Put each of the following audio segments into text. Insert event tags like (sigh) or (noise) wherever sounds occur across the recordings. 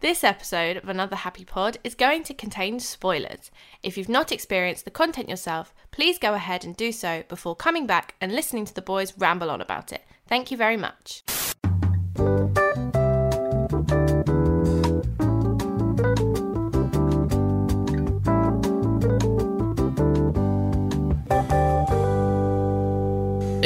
This episode of Another Happy Pod is going to contain spoilers. If you've not experienced the content yourself, please go ahead and do so before coming back and listening to the boys ramble on about it. Thank you very much.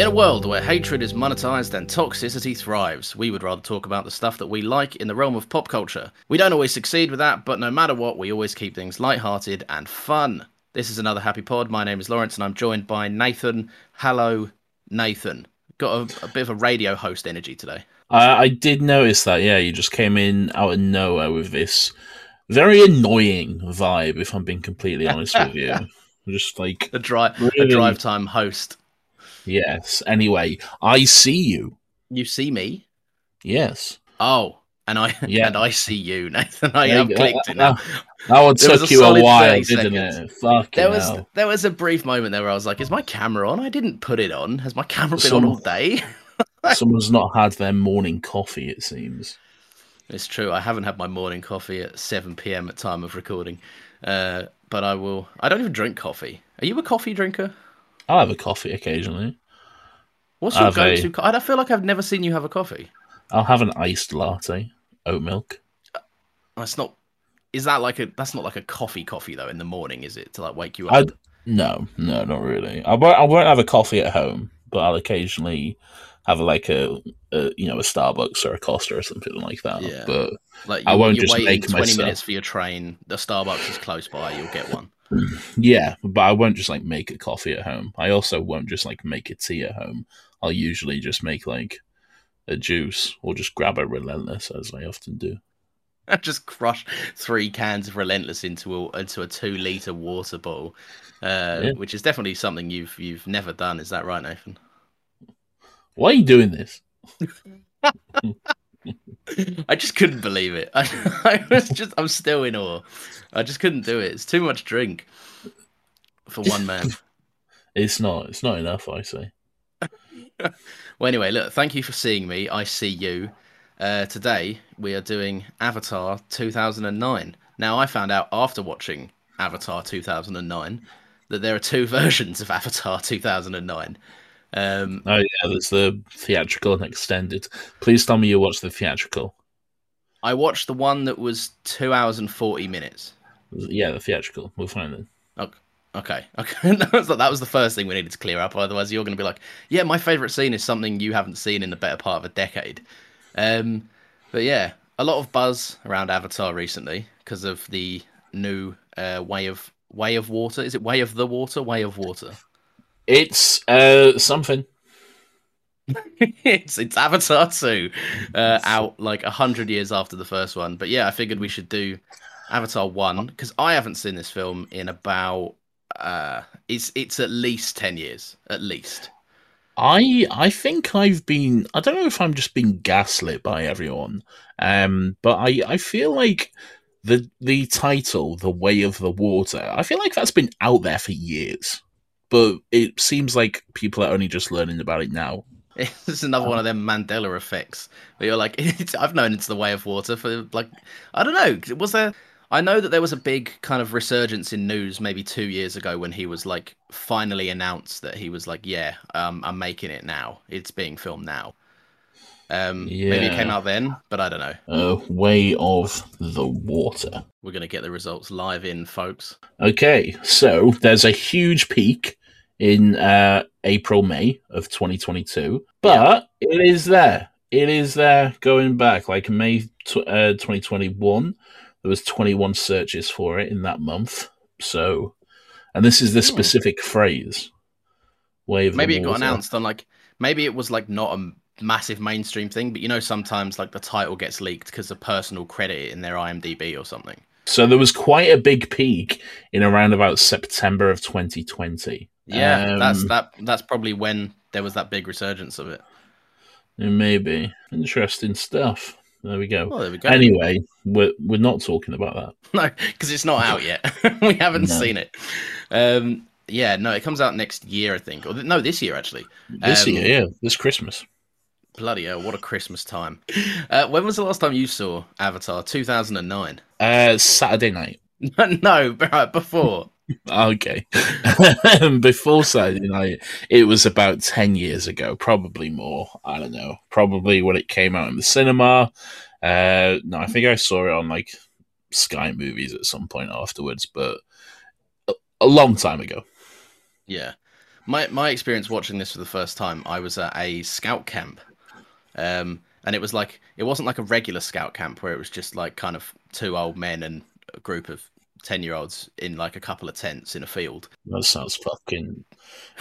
In a world where hatred is monetized and toxicity thrives, we would rather talk about the stuff that we like in the realm of pop culture. We don't always succeed with that, but no matter what, we always keep things light-hearted and fun. This is another happy pod. My name is Lawrence, and I'm joined by Nathan. Hello, Nathan. Got a, a bit of a radio host energy today. I, I did notice that. Yeah, you just came in out of nowhere with this very annoying vibe. If I'm being completely honest with you, (laughs) just like a drive, Really? the drive time host. Yes. Anyway, I see you. You see me? Yes. Oh, and I (laughs) Yeah. and I see you, (laughs) Nathan. I have clicked it now. That one took a you a while, 30 didn't seconds. it? Fucking There was hell. there was a brief moment there where I was like, "Is my camera on? I didn't put it on. Has my camera been Some- on all day?" (laughs) Someone's not had their morning coffee. It seems. It's true. I haven't had my morning coffee at seven p.m. at time of recording, uh, but I will. I don't even drink coffee. Are you a coffee drinker? I'll have a coffee occasionally. What's your go-to? co- I feel like I've never seen you have a coffee. I'll have an iced latte, oat milk. Uh, that's not. Is that like a? That's not like a coffee coffee though. In the morning, is it to like wake you up? I'd no, no, not really. I won't. I won't have a coffee at home, but I'll occasionally have like a, a you know a Starbucks or a Costa or something like that. Yeah. But Like I won't you're just make twenty myself. minutes for your train. The Starbucks is close by. You'll get one. (laughs) yeah, but I won't just like make a coffee at home. I also won't just like make a tea at home. I'll usually just make like a juice or just grab a relentless as I often do. I (laughs) just crush three cans of Relentless into a into a two liter water bottle, uh, Yeah. which is definitely something you've you've never done. Is that right, Nathan? Why are you doing this? (laughs) I just couldn't believe it. (laughs) I, I was just I'm still in awe. I just couldn't do it. It's too much drink for one man. It's not. It's not enough. I say. Well, anyway, look, thank you for seeing me. I see you. Uh, today we are doing Avatar 2009. Now, I found out after watching Avatar 2009 that there are two (laughs) versions of Avatar 2009. Um, Oh yeah, there's the theatrical and extended. Please tell me you watched the theatrical. I watched the one that was two hours and 40 minutes. Yeah, the theatrical. We'll find it. Okay. Okay. (laughs) okay. that, was, that was the first thing we needed to clear up. Otherwise, you're going to be like, yeah, my favourite scene is something you haven't seen in the better part of a decade. Um, but yeah, a lot of buzz around Avatar recently because of the new uh, way of way of water. Is it way of the water? Way of water. It's uh something. (laughs) it's it's Avatar two, uh, out like a hundred years after the first one. But yeah, I figured we should do Avatar one because I haven't seen this film in about uh, it's it's at least ten years, at least. I I think I've been I don't know if I'm just being gaslit by everyone. Um but I I feel like the the title The Way of the Water. I feel like that's been out there for years. But it seems like people are only just learning about it now. (laughs) It's another one of them Mandela effects where you're like, (laughs) it's, I've known it's the way of water for like, I don't know. Was there? I know that there was a big kind of resurgence in news maybe two years ago when he was like finally announced that he was like, yeah, um, I'm making it now. It's being filmed now. Um, Maybe it came out then, but I don't know. Uh, Way of the Water. We're gonna get the results live in, folks. Okay, so there's a huge peak in uh, April, May of 2022, but it is there. It is there going back like May tw- uh, 2021. There was 21 searches for it in that month. So, and this is the specific phrase. Of the Maybe it got announced on like maybe it was like not a massive mainstream thing, but you know sometimes like the title gets leaked because a personal credit in their IMDb or something. So there was quite a big peak in around about September of 2020. Yeah, that's Um, that. That's probably when there was that big resurgence of it. Maybe interesting stuff. There we go. Well, there we go. Anyway, we're we're not talking about that. (laughs) No, because it's not out yet. (laughs) we haven't No. seen it. Um, yeah, no, it comes out next year, I think. Or th- no, this year actually. This Um, year, yeah, this Christmas. Bloody hell, what a Christmas time! Uh, when was the last time you saw Avatar? Two thousand and nine. Uh, Saturday night. (laughs) no, before. Okay. (laughs) Before Saturday night, it was about 10 years ago, probably more. I don't know. Probably when it came out in the cinema. Uh, no, I think I saw it on like Sky Movies at some point afterwards, but a, a long time ago. Yeah. My my experience watching this for the first time, I was at a scout camp. Um and it was like it wasn't like a regular scout camp where it was just like kind of two old men and a group of 10 year olds in like a couple of tents in a field. That sounds fucking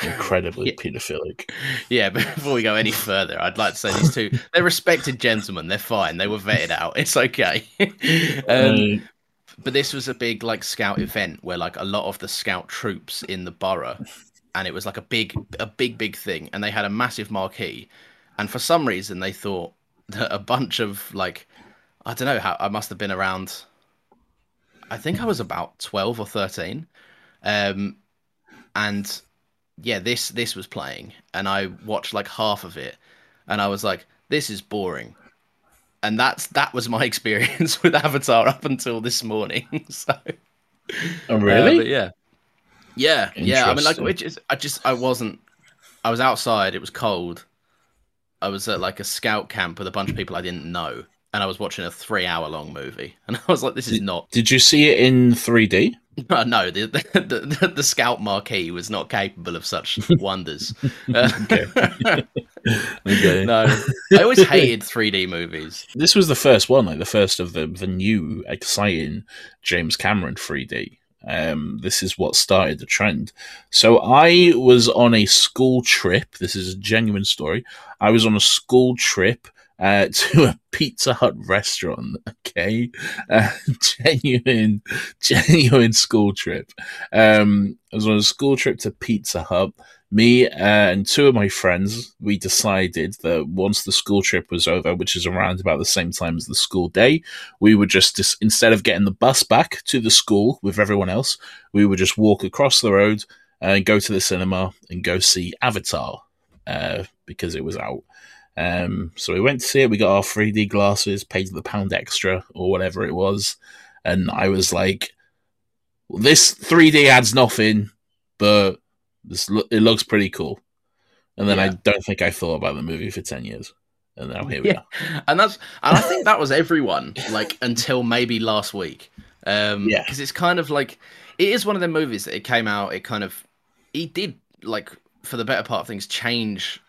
incredibly (laughs) Yeah. pedophilic. Yeah, but (laughs) before we go any further, I'd like to say these two they're respected gentlemen, they're fine, they were vetted out. It's okay. (laughs) um, but this was a big like scout event where like a lot of the scout troops in the borough and it was like a big a big big thing and they had a massive marquee and for some reason they thought that a bunch of like i don't know how i must have been around i think i was about 12 or 13 um and yeah this this was playing and i watched like half of it and i was like this is boring and that's that was my (laughs) experience with Avatar up until this morning. (laughs) so oh, uh, really? but yeah, yeah, yeah. I mean, like, which is, I just I wasn't. I was outside. It was cold. I was at like a scout camp with a bunch of people I didn't know, and I was watching a three-hour-long movie, (laughs) and I was like, "This is not." Did you see it in 3D? (laughs) no, the, the (laughs) the the scout marquee was not capable of such wonders. Uh, Okay. no, I always hated 3D movies. This was the first one, like the first of the, the new, exciting James Cameron 3D. Um, this is what started the trend. So I was on a school trip. This is a genuine story. I was on a school trip uh, (laughs) to a Pizza Hut restaurant. Okay, uh, (laughs) genuine, genuine school trip. Um, I was on a school trip to Pizza Hut. Me uh, and two of my friends, we decided that once the school trip was over, which is around about the same time as the school day, we would just, dis- instead of getting the bus back to the school with everyone else, we would just walk across the road and go to the cinema and go see Avatar uh, because it was out. Um, so we went to see it. We got our 3D glasses, paid the pound extra or whatever it was, and I was like, well, "This 3D adds nothing, but this lo- it looks pretty cool." And then I don't think I thought about the movie for ten years, and now here we Yeah. are. and that's and I think that was everyone like until maybe last week. Um Yeah. because it's kind of like it is one of the movies that it came out it kind of it did like for the better part of things change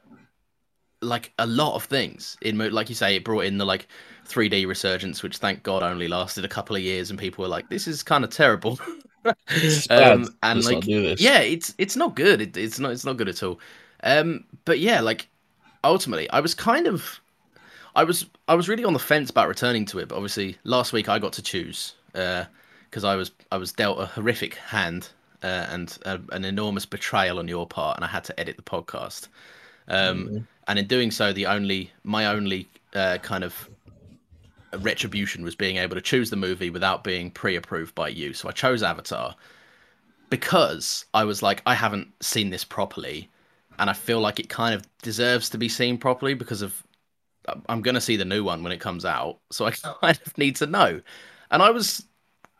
like a lot of things. In like you say it brought in the like 3D resurgence which thank god only lasted a couple of years and people were like this is kind of terrible (laughs) um, and Let's like not do this. yeah it's it's not good. It, it's not it's not good at all. Um but yeah like ultimately i was kind of i was i was really on the fence about returning to it but obviously last week i got to choose because i was i was dealt a horrific hand uh, and uh, an enormous betrayal on your part and i had to edit the podcast. Um and in doing so the only my only uh, kind of retribution was being able to choose the movie without being pre-approved by you so i chose avatar because I was like, I haven't seen this properly, and I feel like it kind of deserves to be seen properly because of I'm going to see the new one when it comes out, so I (laughs) kind of need to know. And I was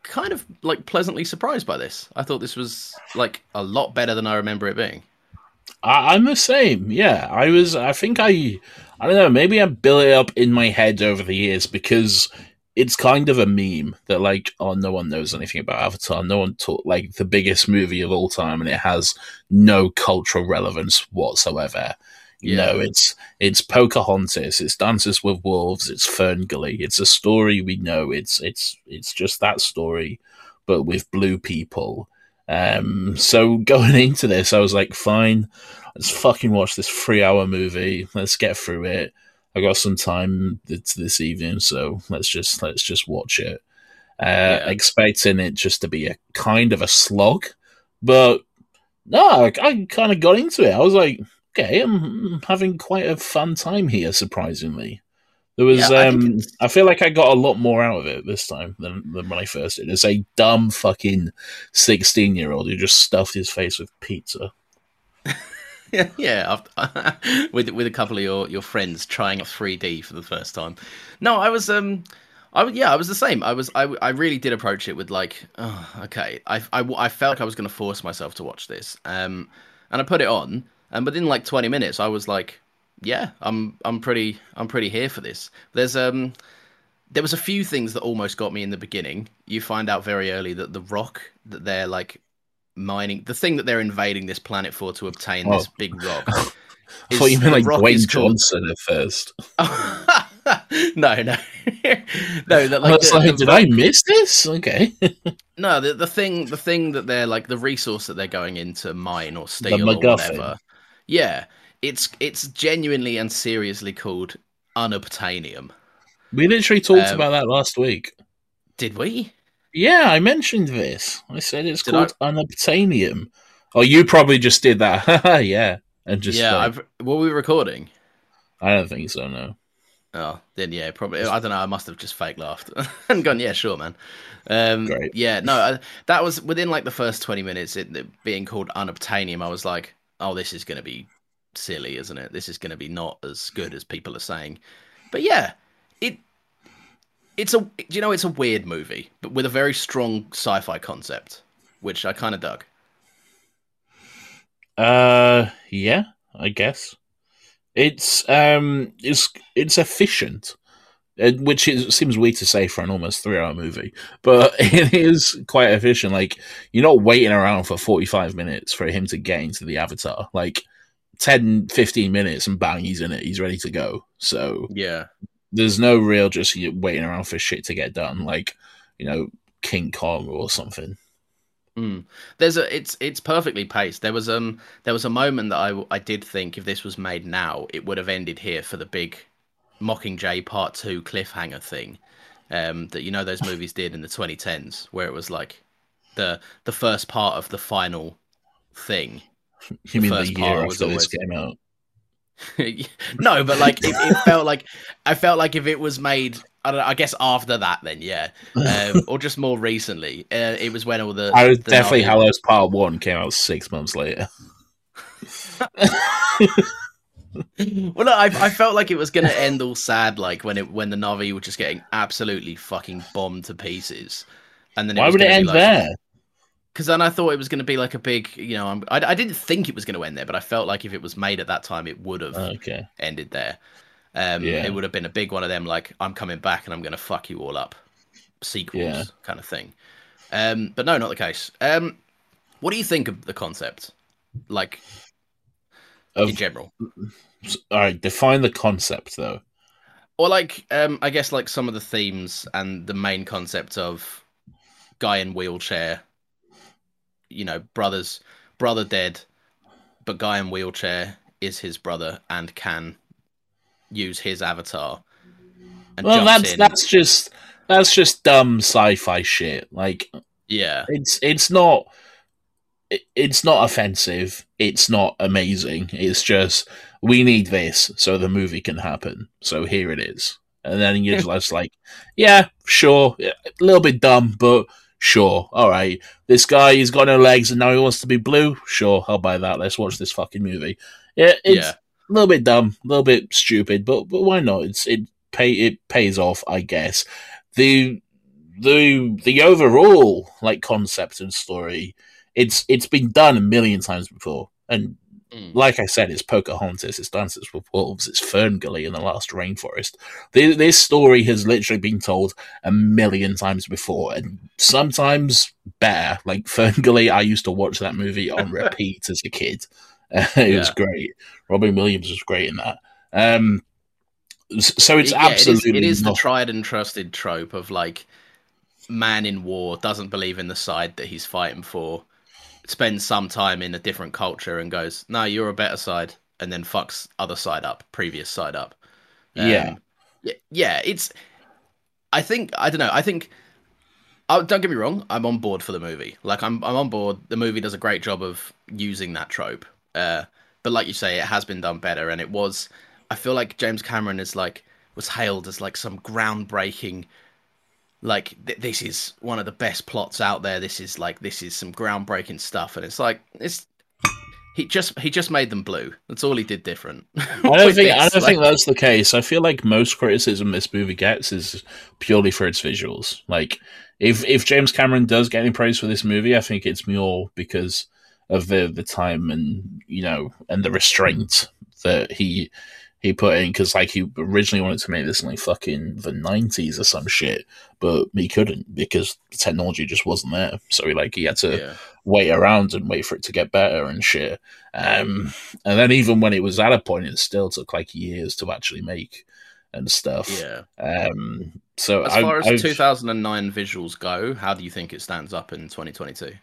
kind of like pleasantly surprised by this. I thought this was like a lot better than I remember it being. I, I'm the same. Yeah, I was. I think I. I don't know. Maybe I built it up in my head over the years because it's kind of a meme that like, oh, no one knows anything about Avatar. No one taught like the biggest movie of all time, and it has no cultural relevance whatsoever. You Yeah. know, it's it's Pocahontas, it's Dances with Wolves, it's Ferngully. It's a story we know. It's it's it's just that story, but with blue people. Um, so (laughs) going into this, I was like, fine, let's fucking watch this three-hour movie. Let's get through it. I got some time this, this evening, so let's just let's just watch it. Uh, Expecting it just to be a kind of a slog, but no, I, I kind of got into it. I was like, okay, I'm having quite a fun time here. Surprisingly, there was. Yeah, I um, I feel like I got a lot more out of it this time than, than when I first did. It's a dumb fucking sixteen-year-old who just stuffed his face with pizza. (laughs) Yeah, yeah. (laughs) With with a couple of your, your friends trying out 3D for the first time. No, I was um, I yeah, I was the same. I was I, I really did approach it with like, oh, okay. I, I I felt like I was going to force myself to watch this. Um, and I put it on, and within like 20 minutes, I was like, yeah, I'm I'm pretty I'm pretty here for this. There's um. There was a few things that almost got me in the beginning. You find out very early that the rock that they're like mining, the thing that they're invading this planet for to obtain this Oh. big rock. (laughs) I thought you meant like Dwayne is called- Johnson at first. (laughs) no, no, (laughs) no. That, like, the- like, the did rock- I miss this? Okay. No, the the thing the thing that they're like the resource that they're going into mine or steal or whatever. Yeah, it's it's genuinely and seriously called unobtainium. we literally talked Um, about that last week. Did we? Yeah, I mentioned this. I said it's Did called unobtainium. Oh, you probably just did that. (laughs) yeah. And just yeah, like, I've, were we recording? I don't think so, no. Oh, then yeah, probably. I don't know. I must have just fake laughed (laughs) and gone, yeah, sure, man. Um, Great. Yeah, no, I, that was within like the first twenty minutes. It, it being called unobtainium, I was like, oh, this is going to be silly, isn't it? This is going to be not as good as people are saying. But yeah, it it's a you know it's a weird movie, but with a very strong sci-fi concept, which I kind of dug. Uh yeah, I guess. It's um it's it's efficient. uh, Which is seems weird to say for an almost three hour movie, but (laughs) it is quite efficient. Like you're not waiting around for 45 minutes for him to get into the avatar. Like 10, 15 minutes and bang, he's in it. He's ready to go. So Yeah, there's no real just you waiting around for shit to get done, like you know King Kong or something. Mm. There's a it's it's perfectly paced. There was um there was a moment that I I did think if this was made now, it would have ended here for the big Mockingjay Part Two cliffhanger thing. Um, that you know those movies did in the 2010s, where it was like the the first part of the final thing. You mean the year after this came out? (laughs) no, but like it, it (laughs) felt like I felt like if it was made, I don't know, I guess after that, then yeah, um, (laughs) or just more recently, uh, it was when all the I was the definitely Navi- Hallows Part One came out six months later. Well, no, I, I felt like it was going to end all sad, like when it when the Na'vi were just getting absolutely fucking bombed to pieces, and then Why would it end there? Because then I thought it was going to be like a big, you know, I'm, I, I didn't think it was going to end there, but I felt like if it was made at that time, it would have Okay. ended there. Um, Yeah. It would have been a big one of them, like I'm coming back and I'm going to fuck you all up, sequels Yeah. kind of thing. Um, but no, not the case. Um, what do you think of the concept, like Of, in general? all right, define the concept though. Or like, um, I guess like some of the themes and the main concept of guy in wheelchair, you know, brothers, brother dead, but guy in wheelchair is his brother and can use his avatar. And Well, that's in. that's just that's just dumb sci-fi shit. Like yeah, it's it's not it's not offensive. It's not amazing. It's just we need this so the movie can happen. So here it is. And then you're just like, yeah, sure, a little bit dumb, but sure, all right. This guy, he's got no legs and now he wants to be blue. Sure, I'll buy that. Let's watch this fucking movie. Yeah, it's Yeah. a little bit dumb, a little bit stupid, but but why not? It's it pay it pays off, I guess. The the the overall like concept and story, it's it's been done a million times before, and Mm. like I said, it's Pocahontas, it's Dances with Wolves, it's Ferngully in the Last Rainforest. This, this story has literally been told a million times before, and sometimes better. Like Ferngully, I used to watch that movie on (laughs) repeat as a kid. (laughs) it was great. Robin Williams was great in that. Um, so it's Yeah, absolutely it is, the not- tried and trusted trope of like man in war doesn't believe in the side that he's fighting for, spends some time in a different culture and goes, "No, you're a better side," and then fucks other side up, previous side up. Yeah. yeah, yeah. It's. I think I don't know. I think. Oh, don't get me wrong. I'm on board for the movie. Like I'm, I'm on board. The movie does a great job of using that trope. Uh, but like you say, it has been done better, and it was. I feel like James Cameron is like was hailed as like some groundbreaking. Like th- this is one of the best plots out there. This is like this is some groundbreaking stuff, and it's like it's. He just he just made them blue. That's all he did different. (laughs) I don't think I don't think that's the case. I feel like most criticism this movie gets is purely for its visuals. Like if if James Cameron does get any praise for this movie, I think it's more because of the the time and you know and the restraint that he he put in because like he originally wanted to make this in like fucking the 90s or some shit but he couldn't because the technology just wasn't there so he like he had to Yeah. wait around and wait for it to get better and shit. Um, and then even when it was at a point, it still took like years to actually make and stuff. Yeah. Um, so As I- far as I've- 2009 visuals go, how do you think it stands up in 2022?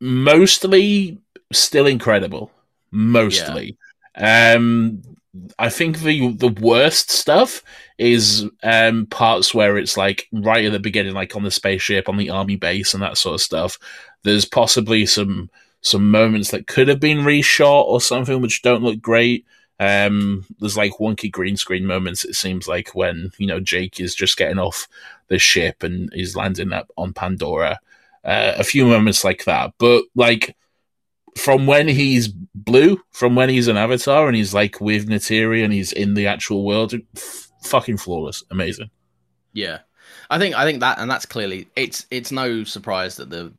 mostly still incredible. Mostly. Um, I think the the worst stuff is um parts where it's like right at the beginning, like on the spaceship, on the army base, and that sort of stuff. There's possibly some some moments that could have been reshot or something which don't look great. Um, there's like wonky green screen moments. It seems like when you know Jake is just getting off the ship and he's landing up on Pandora. Uh, a few moments like that, but like from when he's blue, from when he's an avatar and he's like with Neytiri and he's in the actual world, f- fucking flawless, amazing. Yeah, I think I think that, and that's clearly it's it's no surprise that the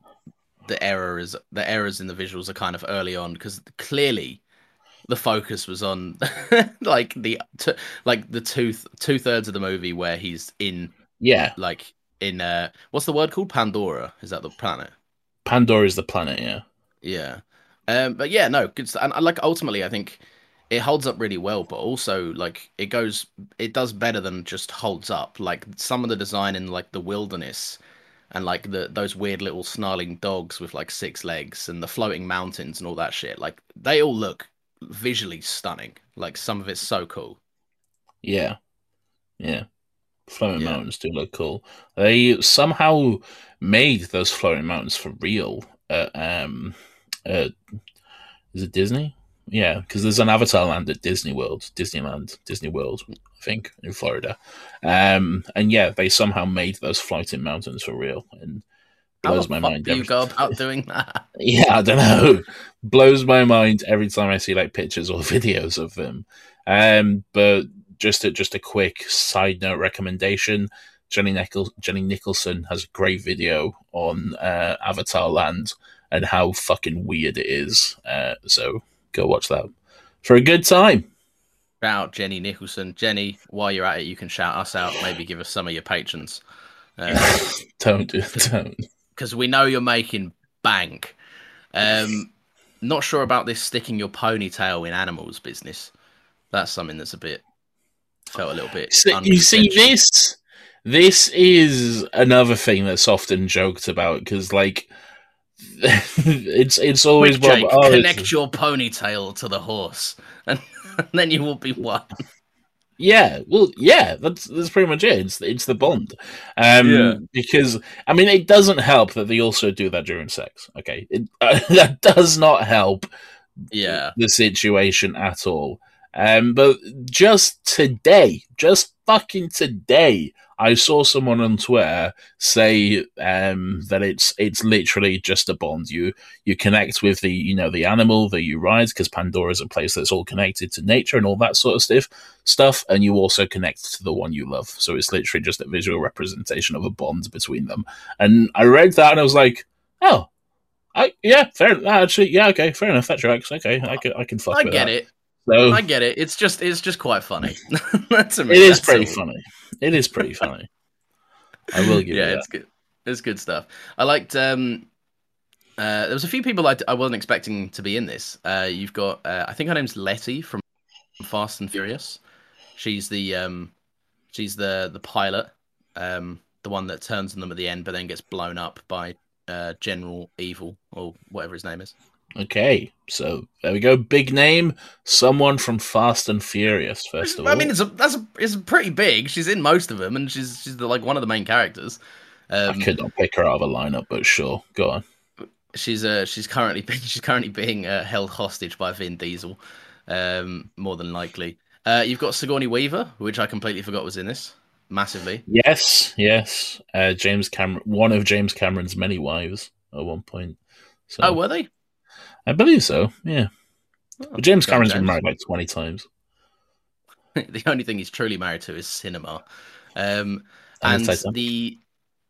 the error is the errors in the visuals are kind of early on because clearly the focus was on (laughs) like the t- like the two two thirds of the movie where he's in Yeah, like in uh what's the word called Pandora? Is that the planet? Pandora is the planet. Yeah, Yeah. Um, but yeah, no, good stuff. And uh, like ultimately, I think it holds up really well, but also like it goes, it does better than just holds up. Like some of the design in like the wilderness and like the those weird little snarling dogs with like six legs and the floating mountains and all that shit. Like they all look visually stunning. Like some of it's so cool. yeah, yeah. Floating Yeah. mountains do look cool. They somehow made those floating mountains for real. Um, uh, is it Disney? Yeah, because there's an Avatar land at Disney World, Disneyland, Disney World, I think, in Florida. Um, and yeah, they somehow made those floating mountains for real, and blows my mind. do you every- go about (laughs) doing that? yeah, I don't know. Blows my mind every time I see like pictures or (laughs) videos of them. Um, but just a just a quick side note recommendation: Jenny Nichol- Jenny Nicholson has a great video on uh, Avatar Land and how fucking weird it is. Uh, so go watch that for a good time. Shout out Jenny Nicholson. Jenny, while you're at it, you can shout us out. Maybe give us some of your patrons. Uh, (laughs) don't do don't. because we know you're making bank. Um, not sure about this sticking your ponytail in animals business. That's something that's a bit felt a little bit. So, you see this this is another thing that's often joked about because like (laughs) it's it's always Quick, Jake, oh, it's- connect your ponytail to the horse, (laughs) and, then you will be one. Yeah, well, yeah, that's that's pretty much it. It's it's the bond, um, Yeah. because I mean, it doesn't help that they also do that during sex. Okay, it, uh, (laughs) that does not help Yeah, the situation at all. Um, but just today, just fucking today, I saw someone on Twitter say um, that it's it's literally just a bond. You you connect with the you know the animal that you ride because Pandora is a place that's all connected to nature and all that sort of stuff. Stuff, and you also connect to the one you love. So it's literally just a visual representation of a bond between them. And I read that and I was like, oh, I, yeah, fair. Actually, yeah, okay, fair enough. That tracks. Okay, I can I can fuck. I get that. it. So I get it. It's just it's just quite funny. (laughs) That's it is pretty funny. It is pretty funny. I will give yeah, you it's good. It's good stuff. I liked. um uh, there was a few people I, I wasn't expecting to be in this. Uh, you've got, uh, I think her name's Letty from Fast and Furious. She's the um, she's the the pilot, um, the one that turns on them at the end, but then gets blown up by uh, General Evil or whatever his name is. Okay, so there we go. Big name, someone from Fast and Furious. First of all, I mean, it's a that's a, it's pretty big. She's in most of them, and she's she's the, like one of the main characters. Um, I could not pick her out of a lineup, but sure, go on. she's uh she's currently (laughs) being, she's currently being uh, held hostage by Vin Diesel, um, more than likely. Uh, you've got Sigourney Weaver, which I completely forgot was in this massively. Yes, yes. Uh, James Cameron, one of James Cameron's many wives at one point. So, Oh, were they? I believe so. Yeah, Oh, but James Cameron's been married like twenty times. (laughs) the only thing he's truly married to is cinema, um, And and, the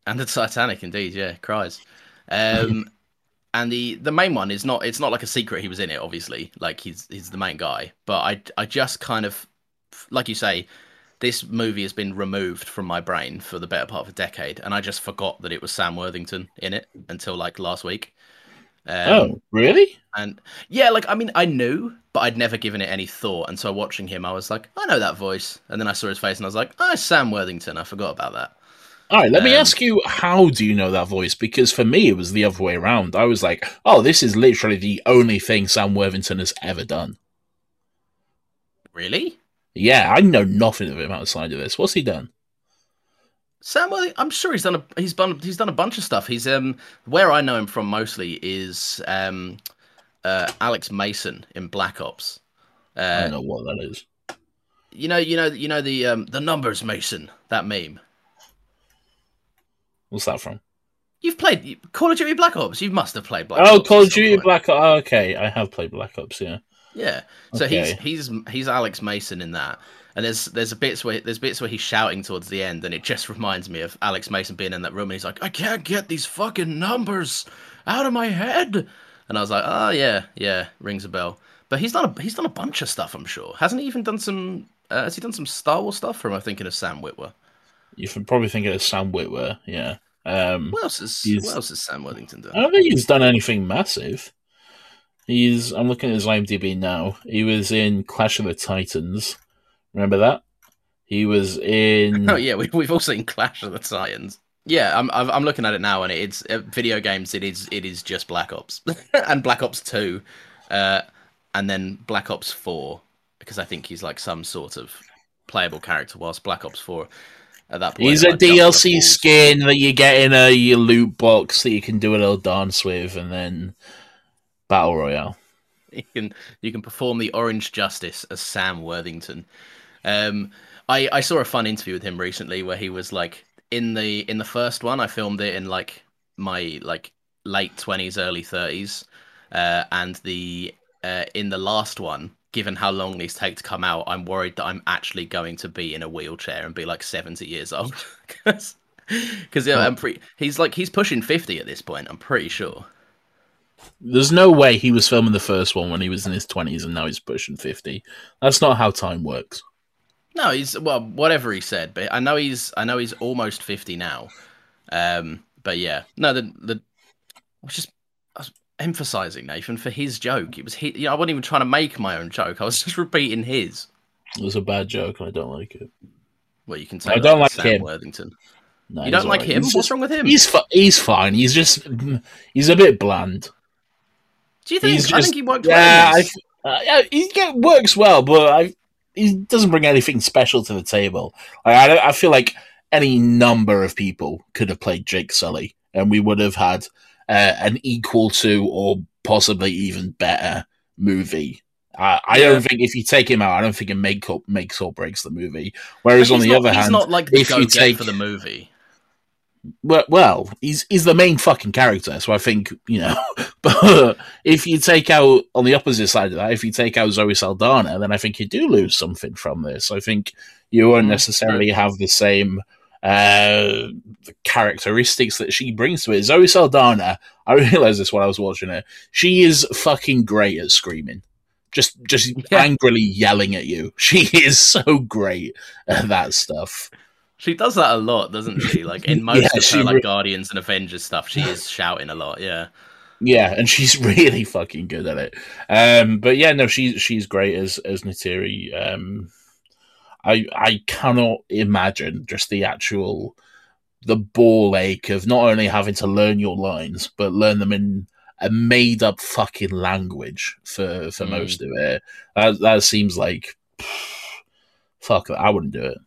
and the Titanic, indeed, yeah, cries. Um, (laughs) and the the main one is not it's not like a secret he was in it, obviously, like he's he's the main guy. But I I just kind of like you say, this movie has been removed from my brain for the better part of a decade, and I just forgot that it was Sam Worthington in it until like last week. Um, oh, really? and yeah, like I mean, I knew, but I'd never given it any thought. And so watching him, I was like, I know that voice. And then I saw his face, and I was like, oh, it's Sam Worthington. I forgot about that. All right, let me Um, ask you, how do you know that voice? Because for me, it was the other way around. I was like, oh, this is literally the only thing Sam Worthington has ever done. Really, Yeah, I know nothing of him outside of this. What's he done? Sam Worthington? I'm sure he's done a he's done he's done a bunch of stuff. He's um where I know him from mostly is um uh Alex Mason in Black Ops. I Uh, don't know what that is. you know, you know, you know the um the numbers Mason that meme. What's that from? You've played Call of Duty Black Ops. You must have played Black oh, Ops. Call of Duty. Black Ops. Oh, okay, I have played Black Ops. Yeah. Yeah. So Okay. he's he's he's Alex Mason in that. And there's there's a bits where there's bits where he's shouting towards the end, and it just reminds me of Alex Mason being in that room, and he's like, "I can't get these fucking numbers out of my head," and I was like, "Oh yeah, yeah, rings a bell." But he's done a he's done a bunch of stuff, I'm sure. Hasn't he even done some? Uh, has he done some Star Wars stuff? Or am I thinking of Sam Witwer? You can probably think of Sam Witwer. Yeah. Um, What else is what else has Sam Worthington done? I don't think he's done anything massive. He's. I'm looking at his IMDb now. He was in Clash of the Titans. Remember that? He was in. (laughs) Oh yeah, we, we've all seen Clash of the Titans. Yeah, I'm I'm looking at it now, and it's uh, video games. It is it is just Black Ops (laughs) and Black Ops Two, uh, and then Black Ops Four because I think he's like some sort of playable character. Whilst Black Ops Four at that point, He's a like, DLC skin that you get in a your loot box that you can do a little dance with, and then battle royale. (laughs) you can you can perform the Orange Justice as Sam Worthington. Um, I I saw a fun interview with him recently where he was like in the in the first one I filmed it in like my like late twenties early thirties, uh, and the uh, in the last one. Given how long these take to come out, I'm worried that I'm actually going to be in a wheelchair and be like 70 years old. (laughs) Because yeah, I'm pretty. He's like he's pushing 50 at this point. I'm pretty sure. There's no way he was filming the first one when he was in his twenties, and now he's pushing fifty. That's not how time works. No, he's well, whatever he said, but I know he's I know he's almost fifty now. Um, but yeah, no, the the I was just I was emphasizing Nathan for his joke. It was he. You know, I wasn't even trying to make my own joke. I was (laughs) just repeating his. It was a bad joke, and I don't like it. Well, you can I don't like Sam him. Worthington. No, You don't like alright. him? He's What's just- wrong with him? He's fi- he's fine. He's just he's a bit bland. Do you think? He's I just- think he worked yeah, well. I, uh, yeah, he works well, but I, he doesn't bring anything special to the table. I, I, don't- I feel like any number of people could have played Jake Sully, and we would have had uh, an equal to or possibly even better movie I, I Yeah. don't think if you take him out, I don't think it make up, makes or breaks the movie. Whereas on the not- other he's hand, not like the if you take for the movie. Well, well, he's he's the main fucking character, so I think you know. (laughs) But if you take out on the opposite side of that, if you take out Zoe Saldana, then I think you do lose something from this. I think you won't Mm, necessarily have the same uh, characteristics that she brings to it. Zoe Saldana, I (laughs) realized this when I was watching it. She is fucking great at screaming. Just, just Yeah. angrily yelling at you. (laughs) She is so great at that stuff. She does that a lot, doesn't she? Like in (laughs) most Yeah, of her like re- Guardians and Avengers stuff, she is shouting a lot. Yeah. Yeah, and she's (laughs) really fucking good at it. Um, but yeah, no, she's she's great as as Neytiri. Um, I I cannot imagine just the actual the ball ache of not only having to learn your lines, but learn them in a made up fucking language for for Mm. most of it. That that seems like (sighs) fuck. I wouldn't do it.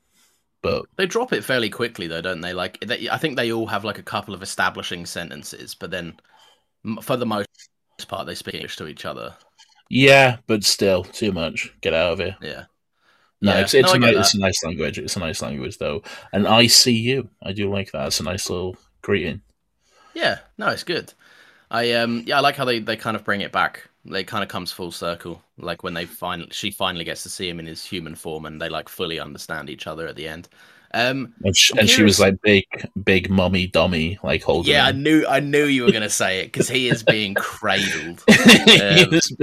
But They drop it fairly quickly, though, don't they? Like, they, I think they all have like a couple of establishing sentences, but then for the most part, they speak English to each other. yeah, but still too much. Get out of here. Yeah. No, Yeah. it's it's, No, a, it's a nice language. It's a nice language though, and I see you. I do like that. It's a nice little greeting. Yeah, no, it's good. I um yeah, I like how they, they kind of bring it back. They kind of comes full circle. Like when they finally she finally gets to see him in his human form, and they like fully understand each other at the end. Um, And she, and she was like big, big mummy dummy, like holding. yeah, I knew I knew you were gonna say it because he is being (laughs) cradled. He Um, was-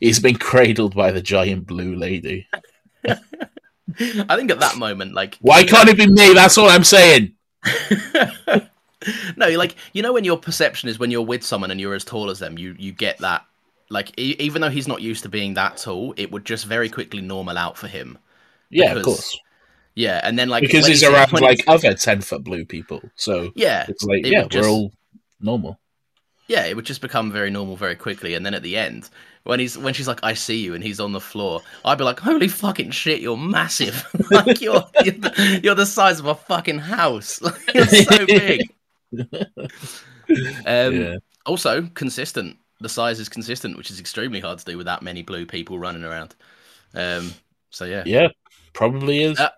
he's been cradled by the giant blue lady. (laughs) I think at that moment, like Why can't it be me? That's all I'm saying. (laughs) no, like you know when your perception is when you're with someone and you're as tall as them, you you get that. Like e- even though he's not used to being that tall, it would just very quickly normal out for him. Yeah, of course. Yeah, and then like because he's he's- around when like other ten foot blue people, so yeah, it's like it yeah, we're just- all normal. yeah, it would just become very normal very quickly. And then at the end, when he's when she's like, "I see you," and he's on the floor, I'd be like, "Holy fucking shit, you're massive! (laughs) like you're you're the, you're the size of a fucking house. Like, (laughs) you're so (laughs) big." Um, yeah, Also, consistent. The size is consistent, which is extremely hard to do with that many blue people running around. Um, so yeah. yeah, probably is. Uh,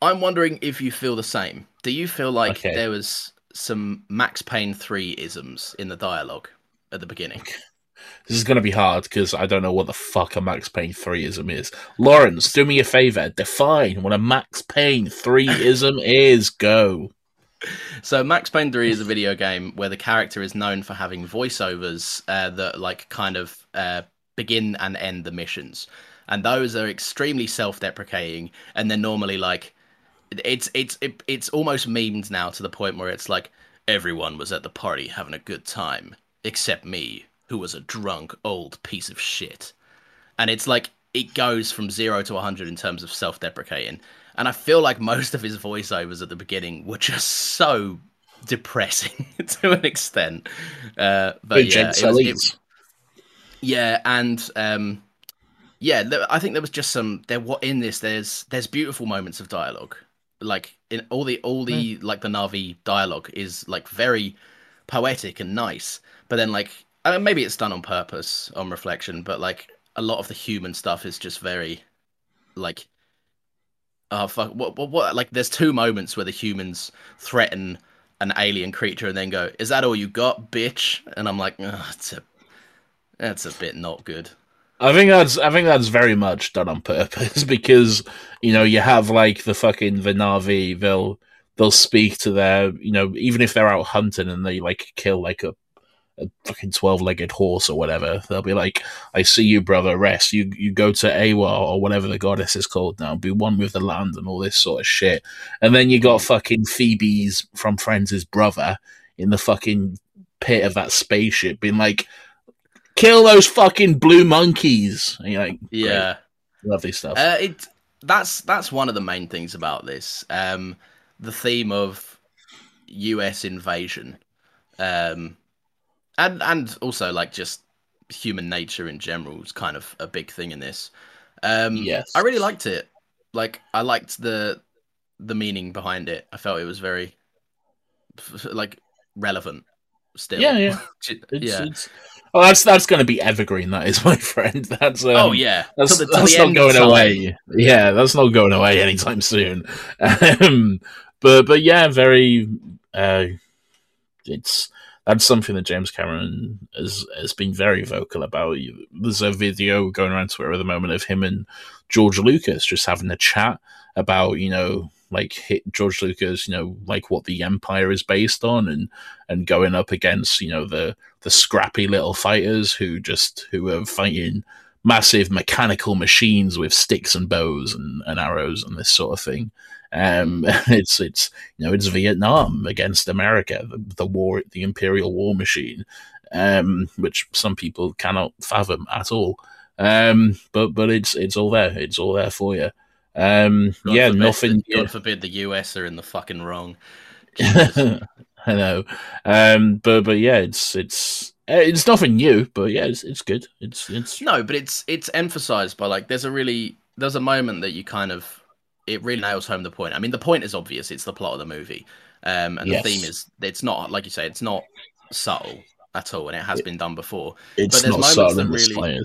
I'm wondering if you feel the same. Do you feel like Okay. there was some Max Payne 3 isms in the dialogue at the beginning? (laughs) This is going to be hard because I don't know what the fuck a Max Payne 3ism is. Lawrence, do me a favor. Define what a Max Payne 3ism is. Go. (laughs) So Max Payne 3 is a video game where the character is known for having voiceovers uh, that like kind of uh, begin and end the missions. And those are extremely self-deprecating and they're normally like it's it's it, it's almost memed now to the point where it's like everyone was at the party having a good time except me who was a drunk old piece of shit. And it's like it goes from 0 to 100 in terms of self-deprecating. And I feel like most of his voiceovers at the beginning were just so depressing (laughs) to an extent. Uh, but Good yeah, Jake it was- it- yeah, and um, yeah, I think there was just some there. What in this? There's there's beautiful moments of dialogue. Like in all the all the like the Na'vi dialogue is like very poetic and nice. But then like I mean, maybe it's done on purpose on reflection. But like a lot of the human stuff is just very like Uh, oh fuck what what, what like there's two moments where the humans threaten an alien creature and then go is that all you got bitch? And i'm like oh, it's a that's a bit not good. I think that's I think that's very much done on purpose (laughs) because you know you have like the fucking the Na'vi they'll they'll speak to their you know even if they're out hunting and they like kill like a, a fucking twelve legged horse or whatever they'll be like I see you brother rest you you go to Eywa or whatever the goddess is called now be one with the land and all this sort of shit and then you got fucking Phoebe's from Friends' brother in the fucking pit of that spaceship being like kill those fucking blue monkeys. And you're like, yeah lovely stuff. Uh, it that's that's one of the main things about this. Um, the theme of U.S. invasion, um, and and also like just human nature in general is kind of a big thing in this. Um, Yes. I really liked it. Like I liked the the meaning behind it. I felt it was very like relevant still. Yeah, yeah. (laughs) It's, yeah. it's, oh, that's that's going to be evergreen. That is, (laughs) my friend. That's um, oh yeah. That's, Till the- till that's not going away. Yeah, that's not going away anytime soon. (laughs) Um, but but yeah, very. Uh, it's that's something that James Cameron has has been very vocal about. There's a video going around Twitter at the moment of him and George Lucas just having a chat about you know like hit George Lucas, you know, like what the Empire is based on, and and going up against you know the the scrappy little fighters who just who are fighting massive mechanical machines with sticks and bows and, and arrows and this sort of thing. Um, (laughs) it's it's you know it's Vietnam against America, the, the war, the imperial war machine, um, which some people cannot fathom at all. Um, but but it's it's all there. It's all there for you. Um, God yeah, forbid nothing. God forbid the US are in the fucking wrong. (laughs) I know, um, but but yeah, it's it's it's nothing new, but yeah, it's it's good. It's it's No, but it's it's emphasized by like there's a really there's a moment that you kind of it really nails home the point. I mean, the point is obvious. It's the plot of the movie, um, and Yes. the theme is it's not like you say it's not subtle at all, and it has been done before. it's but there's not moments subtle that really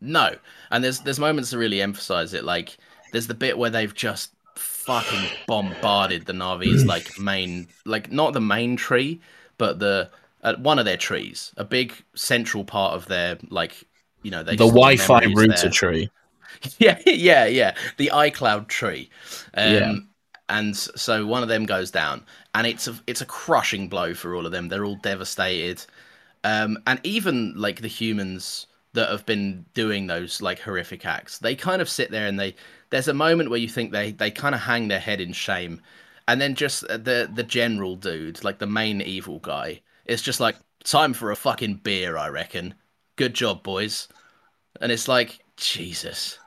no, and there's there's moments that really emphasize it. Like there's the bit where they've just fucking bombarded the Na'vi's like main like not the main tree, but the uh, one of their trees, a big central part of their like you know they The Wi-Fi router there. (laughs) tree. Yeah, yeah, yeah. The iCloud tree. Um, Yeah. And so one of them goes down, and it's a it's a crushing blow for all of them. They're all devastated, um, and even like the humans that have been doing those like horrific acts, they kind of sit there and they. There's a moment where you think they they kind of hang their head in shame, and then just uh, the the general dude, like the main evil guy, it's just like time for a fucking beer, I reckon. Good job, boys. And it's like Jesus.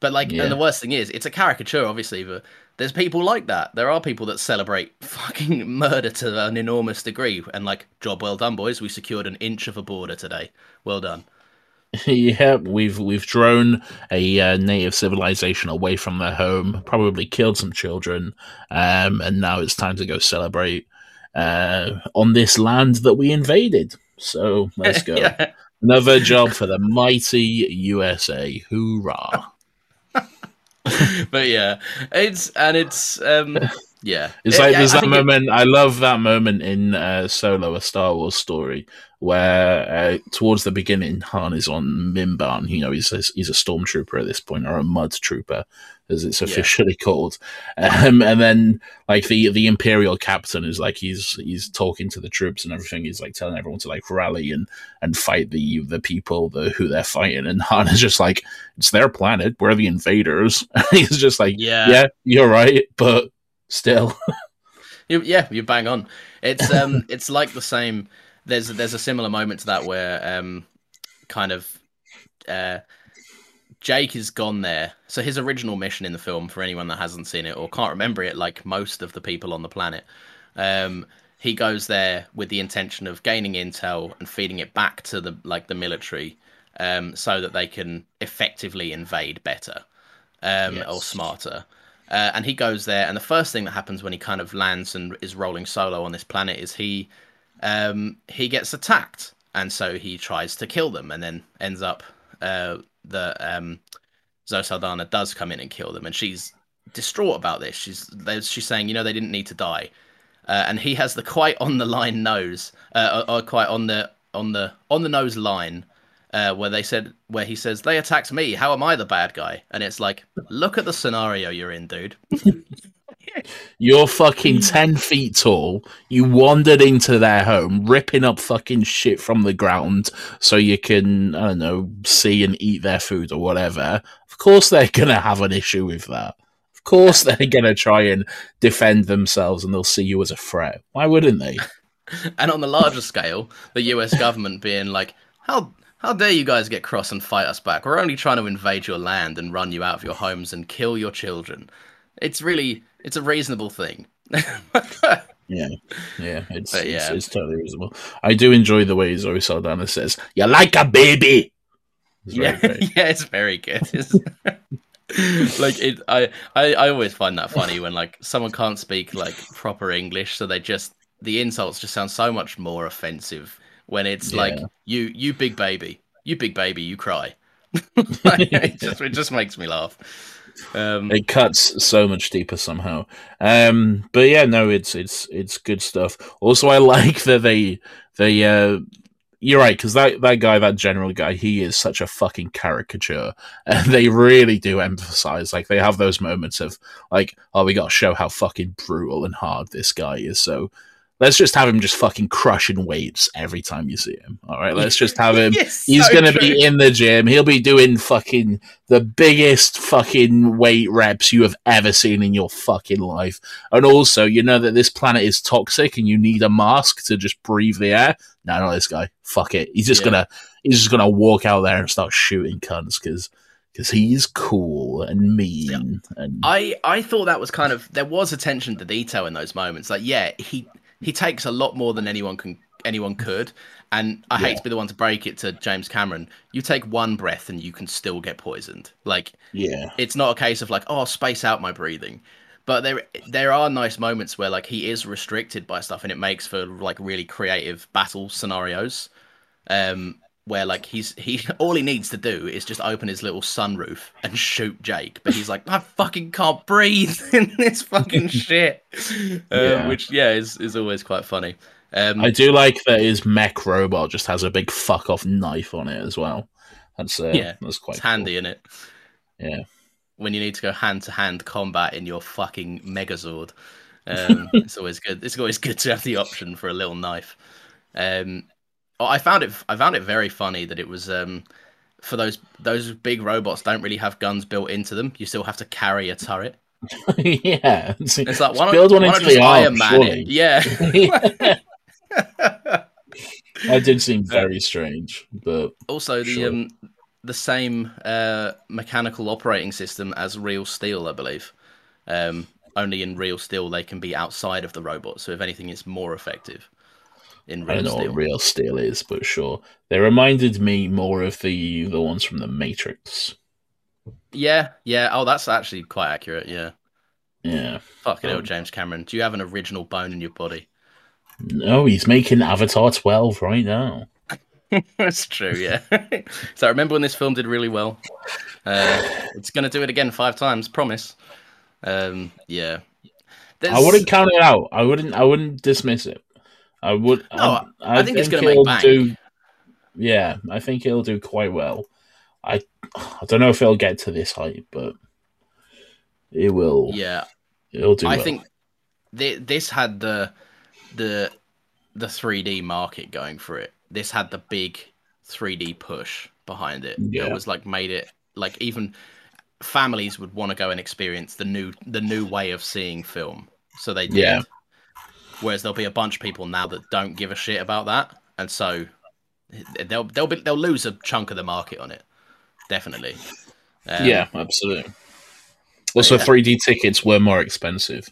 But like, Yeah. and the worst thing is, it's a caricature, obviously. But there's people like that. There are people that celebrate (laughs) fucking murder to an enormous degree, and like, job well done, boys. We secured an inch of a border today. Well done. (laughs) yeah, we've we've drawn a uh, native civilization away from their home, probably killed some children, um, and now it's time to go celebrate uh, on this land that we invaded. So let's go. (laughs) Yeah. Another job for the mighty USA. Hoorah! (laughs) but yeah, it's and it's um (laughs) yeah. It's like there's I that think it- moment. I love that moment in uh, Solo, a Star Wars story, where uh, towards the beginning, Han is on Mimban. You know, he's a, he's a stormtrooper at this point, or a mud trooper, as it's officially (laughs) called. Um, and then, like the the Imperial captain is like he's he's talking to the troops and everything. He's like telling everyone to like rally and and fight the the people the, who they're fighting. And (laughs) Han is just like, it's their planet. We're the invaders. (laughs) he's just like, Yeah. yeah, you're right, but still. You, yeah, you bang on. It's um, it's like the same. There's there's a similar moment to that where um, kind of uh, Jake is gone there. So his original mission in the film, for anyone that hasn't seen it or can't remember it, like most of the people on the planet, um, he goes there with the intention of gaining intel and feeding it back to the like the military, um, so that they can effectively invade better um, or smarter. Uh, and he goes there, and the first thing that happens when he kind of lands and is rolling solo on this planet is he um, he gets attacked, and so he tries to kill them, and then ends up uh, the um, Zoe Saldana does come in and kill them, and she's distraught about this. She's she's saying, you know, they didn't need to die, uh, and he has the quite on the line nose, uh, or, or quite on the on the on the nose line. Uh, where they said, where he says, they attacked me. How am I the bad guy? And it's like, look at the scenario you're in, dude. (laughs) You're fucking hmm. 10 feet tall. You wandered into their home, ripping up fucking shit from the ground so you can, I don't know, see and eat their food or whatever. Of course, they're going to have an issue with that. Of course, they're going to try and defend themselves and they'll see you as a threat. Why wouldn't they? (laughs) And on the larger scale, the US government being like, how how dare you guys get cross and fight us back? We're only trying to invade your land and run you out of your homes and kill your children. It's really it's a reasonable thing. (laughs) Yeah, yeah, it's, But it's yeah. it's totally reasonable. I do enjoy the way Zoe Saldana says, "You're like a baby." It's yeah, (laughs) yeah, it's very good. It's- (laughs) like it, I, I, I always find that funny when like someone can't speak like proper English, so they just the insults just sound so much more offensive when it's Yeah. like you you big baby, you big baby, you cry. it, just, it just makes me laugh. Um, it cuts so much deeper somehow. Um, but yeah, no, it's it's it's good stuff. Also, I (laughs) like that they they uh, you're right because that that guy, that general guy, he is such a fucking caricature, (laughs) and they really do emphasize like they have those moments of like, oh, we got to show how fucking brutal and hard this guy is. So. Let's just have him just fucking crushing weights every time you see him. All right, let's just have him. (laughs) Yes, He's so gonna true. be in the gym. He'll be doing fucking the biggest fucking weight reps you have ever seen in your fucking life. And also, you know that this planet is toxic and you need a mask to just breathe the air. No, not this guy. Fuck it. He's just Yeah. gonna he's just gonna walk out there and start shooting cunts because because he's cool and mean and I I thought that was kind of there was attention to detail in those moments. Like, yeah, he he takes a lot more than anyone can anyone could. And I hate to be the one to break it to James Cameron. You take one breath and you can still get poisoned. Like, yeah. it's not a case of like, oh, I'll space out my breathing. But there there are nice moments where like he is restricted by stuff and it makes for like really creative battle scenarios. Um where like he's he (laughs) all he needs to do is just open his little sunroof and shoot Jake, but he's like, I fucking can't breathe (laughs) in this fucking (laughs) shit. Uh, Yeah. Which yeah is is always quite funny. Um, I do like that his mech robot just has a big fuck off knife on it as well. That's uh, yeah, that's quite it's cool. handy in it Yeah. when you need to go hand to hand combat in your fucking Megazord. Um, it's always good. It's always good to have the option for a little knife. Um, I found it. I found it very funny that it was um, for those those big robots don't really have guns built into them. You still have to carry a turret. (laughs) yeah. It's, It's like why build one why into the arm, Iron Man it? Yeah. (laughs) that did seem (laughs) very strange, but also the Sure. um the same uh mechanical operating system as real steel i believe um only in real steel they can be outside of the robot so if anything it's more effective in I real don't know steel what real steel is, but sure. They reminded me more of the the ones from the Matrix. yeah yeah oh that's actually quite accurate yeah Yeah. fucking hell Um, james cameron do you have an original bone in your body No, he's making Avatar 12 right now. (laughs) that's true yeah (laughs) so remember when this film did really well uh it's gonna do it again five times promise um yeah I wouldn't count it out. I wouldn't. I wouldn't dismiss it. I would. No, I think it's gonna make bank. do. Yeah, I think it'll do quite well. I I don't know if it'll get to this height, but it will. yeah it'll do. I well. think thi- this had the the the 3D market going for it. This had the big 3D push behind it. Yeah. It was like made it like even families would want to go and experience the new the new way of seeing film. So they did. Yeah. Whereas there'll be a bunch of people now that don't give a shit about that, and so they'll they'll be, they'll lose a chunk of the market on it. Definitely. Um, yeah, absolutely. Also, yeah. 3D tickets were more expensive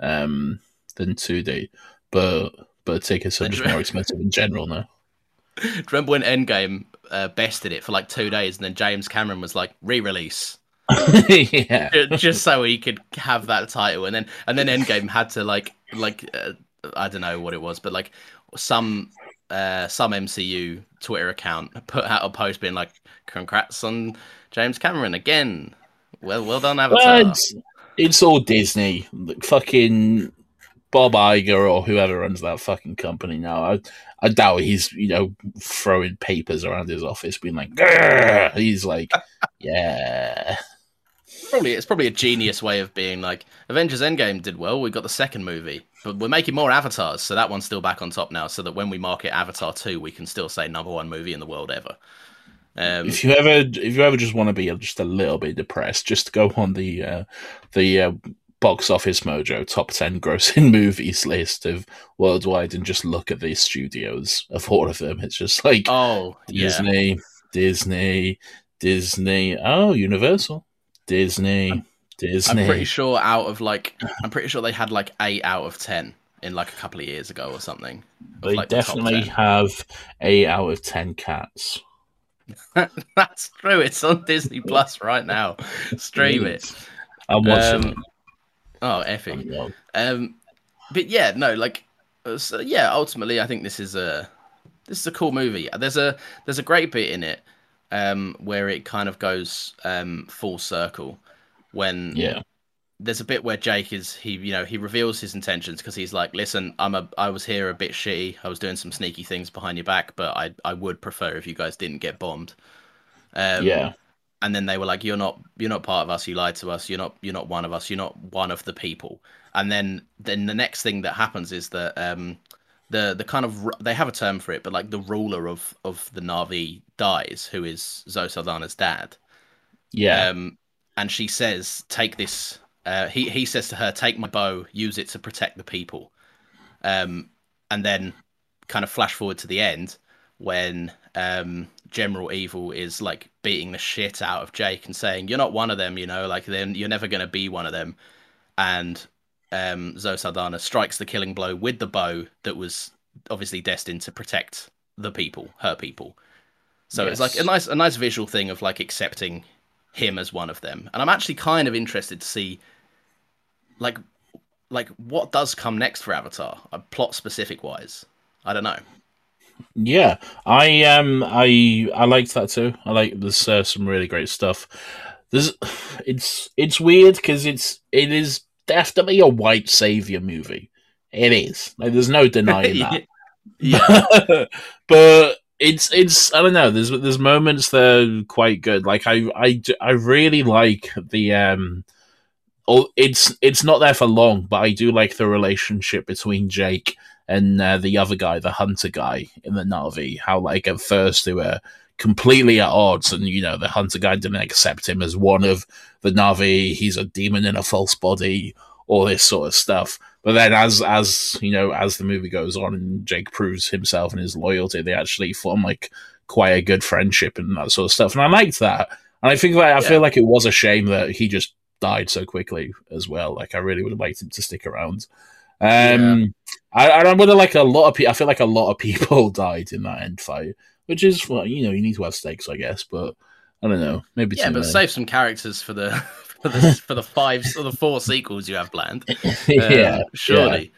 um, than 2D, but but tickets are just more expensive in general now. (laughs) Do you remember when Endgame uh, bested it for like two days, and then James Cameron was like re-release, (laughs) yeah, just so he could have that title, and then and then Endgame had to like like uh, I don't know what it was, but like some uh, some MCU Twitter account (laughs) put out a post being like, "Congrats on James Cameron again, well well done Avatar." It's all Disney. Like, Fucking Bob Iger or whoever runs that fucking company now. I, I doubt he's you know throwing papers around his office, being like, "Grr." he's like, (laughs) yeah, Probably it's probably a genius way of being like Avengers Endgame did well. We got the second movie, but we're making more avatars, so that one's still back on top now. So that when we market Avatar two, we can still say number one movie in the world ever. Um, if you ever if you ever just want to be just a little bit depressed, just go on the uh, the uh, box office mojo top 10 grossing (laughs) movies list of worldwide and just look at the studios of all of them it's just like oh yeah, disney disney disney oh universal disney disney I'm pretty sure out of like I'm pretty sure they had like eight out of ten in like a couple of years ago or something. they like, definitely 10. have 8 out of 10 cats (laughs) That's true. It's on Disney Plus right now. Stream it. i'm watching Um, Oh, effing. Um, but yeah, no, like so, yeah, ultimately, I think this is a this is a cool movie. There's a there's a great bit in it um, where it kind of goes um, full circle when Yeah. there's a bit where Jake is he you know he reveals his intentions because he's like listen I'm a I was here a bit shitty. I was doing some sneaky things behind your back but I I would prefer if you guys didn't get bombed. Um, yeah. and then they were like you're not you're not part of us. You lied to us. You're not you're not one of us. You're not one of the people. And then then the next thing that happens is that um the the kind of they have a term for it but like the ruler of of the Na'vi dies who is Zoe Saldana's dad Yeah. um, and she says, "Take this." Uh, he he says to her, "Take my bow. Use it to protect the people." Um, and then, kind of flash forward to the end when um, General Evil is like beating the shit out of Jake and saying, "You're not one of them. You know, like then you're never going to be one of them." And um, Zoe Saldana strikes the killing blow with the bow that was obviously destined to protect the people, her people. So it's like a nice a nice visual thing of like accepting him as one of them. And I'm actually kind of interested to see like like what does come next for Avatar, uh, plot specific wise. I don't know. Yeah, I um I I liked that too. I like there's uh, some really great stuff. There's (sighs) it's it's weird because it's it is definitely a white savior movie. It is like there's no denying (laughs) that. yeah. (laughs) but it's it's I don't know. There's there's moments that are quite good. Like I I I really like the um. Oh, it's it's not there for long, but I do like the relationship between Jake and uh, the other guy, the hunter guy in the Na'vi. How like at first they were completely at odds, and you know the hunter guy didn't accept him as one of the Na'vi. He's a demon in a false body, all this sort of stuff. But then, as as you know, as the movie goes on, and Jake proves himself and his loyalty, they actually form like quite a good friendship and that sort of stuff. And I liked that. And I think that I Yeah. feel like it was a shame that he just died so quickly as well. Like I really would have liked him to stick around. Um, I, I would have like a lot of people. I feel like a lot of (laughs) people died in that end fight, which is well, you know, you need to have stakes, I guess. But I don't know, maybe Yeah, but many. save some characters for the (laughs) for the for the five or the four sequels you have planned. (laughs) Um, yeah, surely.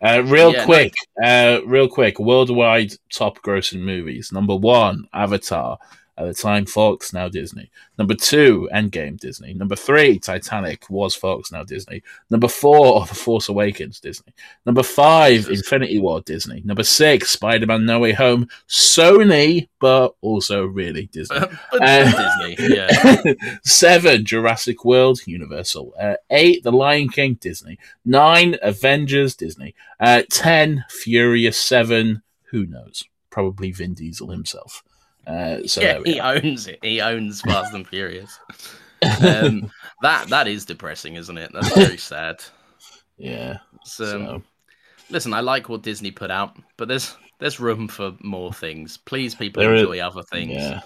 Uh, real Yeah, no. quick, uh, real quick. Worldwide top grossing movies. Number one, Avatar. At the time, Fox, now Disney. Number two, Endgame, Disney. Number three, Titanic, was Fox, now Disney. Number four, (laughs) The Force Awakens, Disney. Number five, Infinity War, Disney. Number six, Spider Man No Way Home, Sony, but also really Disney. (laughs) Uh, Disney, yeah. (laughs) Seven, Jurassic World, Universal. Uh, eight, The Lion King, Disney. Nine, Avengers, Disney. Uh, ten, Furious Seven, who knows? Probably Vin Diesel himself. Uh, so yeah, he are. owns it. He owns (laughs) Fast and Furious. Um, (laughs) that that is depressing, isn't it? That's very (laughs) sad. yeah. So, So listen, I like what Disney put out, but there's there's room for more things. Please, people There is- enjoy other things. yeah,